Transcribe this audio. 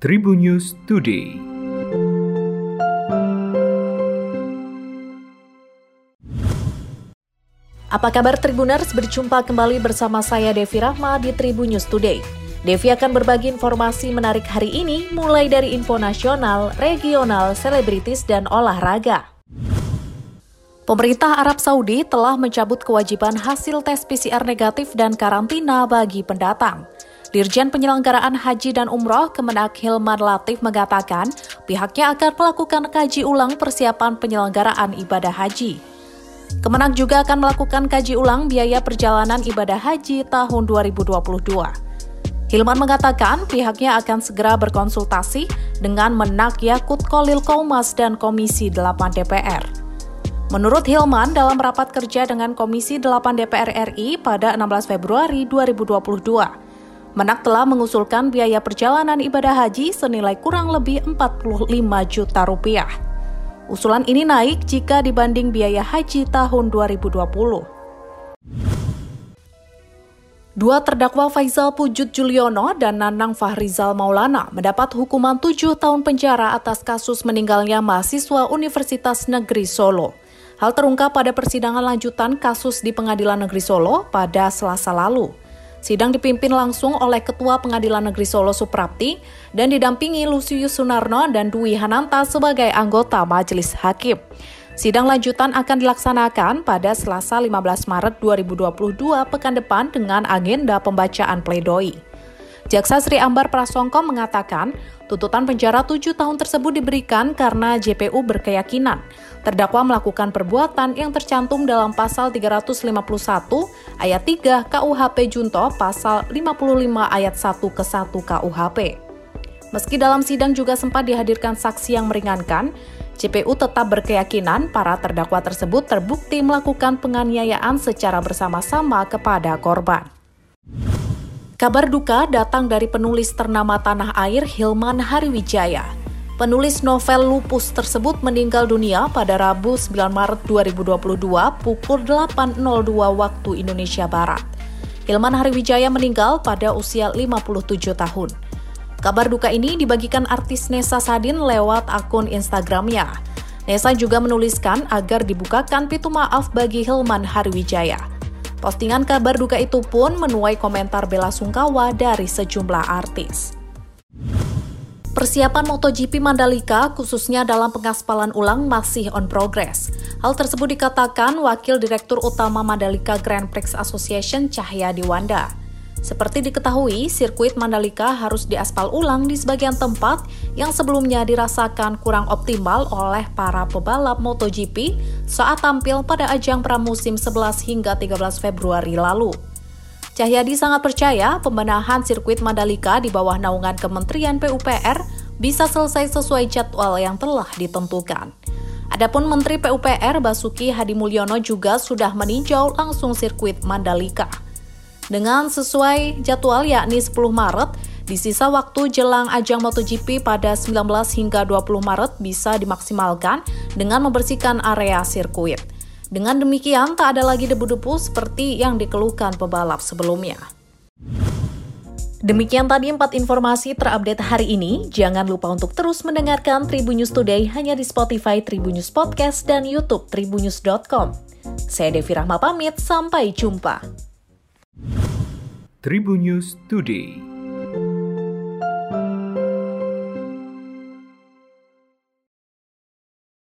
Tribun News Today. Apa kabar Tribuners? Berjumpa kembali bersama saya Devi Rahma di Tribun News Today. Devi akan berbagi informasi menarik hari ini mulai dari info nasional, regional, selebritis, dan olahraga. Pemerintah Arab Saudi telah mencabut kewajiban hasil tes PCR negatif dan karantina bagi pendatang. Dirjen Penyelenggaraan Haji dan Umroh Kemenak Hilman Latif mengatakan pihaknya akan melakukan kaji ulang persiapan penyelenggaraan ibadah haji. Kemenak juga akan melakukan kaji ulang biaya perjalanan ibadah haji tahun 2022. Hilman mengatakan pihaknya akan segera berkonsultasi dengan Menak Yakut Kolil Kaumas dan Komisi 8 DPR. Menurut Hilman, dalam rapat kerja dengan Komisi 8 DPR RI pada 16 Februari 2022, Menak telah mengusulkan biaya perjalanan ibadah haji senilai kurang lebih 45 juta rupiah. Usulan ini naik jika dibanding biaya haji tahun 2020. Dua terdakwa Faisal Pujut Juliono dan Nanang Fahrizal Maulana mendapat hukuman tujuh tahun penjara atas kasus meninggalnya mahasiswa Universitas Negeri Solo. Hal terungkap pada persidangan lanjutan kasus di Pengadilan Negeri Solo pada Selasa lalu. Sidang dipimpin langsung oleh Ketua Pengadilan Negeri Solo Suprapti dan didampingi Lusius Sunarno dan Dwi Hananta sebagai anggota Majelis Hakim. Sidang lanjutan akan dilaksanakan pada Selasa 15 Maret 2022 pekan depan dengan agenda pembacaan pledoi. Jaksa Sri Ambar Prasongko mengatakan, tuntutan penjara tujuh tahun tersebut diberikan karena JPU berkeyakinan terdakwa melakukan perbuatan yang tercantum dalam pasal 351 ayat 3 KUHP Junto pasal 55 ayat 1 ke 1 KUHP. Meski dalam sidang juga sempat dihadirkan saksi yang meringankan, JPU tetap berkeyakinan para terdakwa tersebut terbukti melakukan penganiayaan secara bersama-sama kepada korban. Kabar duka datang dari penulis ternama tanah air Hilman Hariwijaya. Penulis novel Lupus tersebut meninggal dunia pada Rabu 9 Maret 2022 pukul 8.02 waktu Indonesia Barat. Hilman Hariwijaya meninggal pada usia 57 tahun. Kabar duka ini dibagikan artis Nesa Sadin lewat akun Instagramnya. Nesa juga menuliskan agar dibukakan pintu maaf bagi Hilman Hariwijaya. Postingan kabar duka itu pun menuai komentar bela sungkawa dari sejumlah artis. Persiapan MotoGP Mandalika khususnya dalam pengaspalan ulang masih on progress. Hal tersebut dikatakan Wakil Direktur Utama Mandalika Grand Prix Association Cahya Diwanda. Seperti diketahui, sirkuit Mandalika harus diaspal ulang di sebagian tempat yang sebelumnya dirasakan kurang optimal oleh para pebalap MotoGP saat tampil pada ajang pramusim 11 hingga 13 Februari lalu. Cahyadi sangat percaya pembenahan sirkuit Mandalika di bawah naungan Kementerian PUPR bisa selesai sesuai jadwal yang telah ditentukan. Adapun Menteri PUPR Basuki Hadi Mulyono juga sudah meninjau langsung sirkuit Mandalika dengan sesuai jadwal yakni 10 Maret, di sisa waktu jelang ajang MotoGP pada 19 hingga 20 Maret bisa dimaksimalkan dengan membersihkan area sirkuit. Dengan demikian, tak ada lagi debu-debu seperti yang dikeluhkan pebalap sebelumnya. Demikian tadi empat informasi terupdate hari ini. Jangan lupa untuk terus mendengarkan Tribun News Today hanya di Spotify Tribun News Podcast dan YouTube tribunnews.com. Saya Devi Rahma pamit, sampai jumpa. Tribun News Today.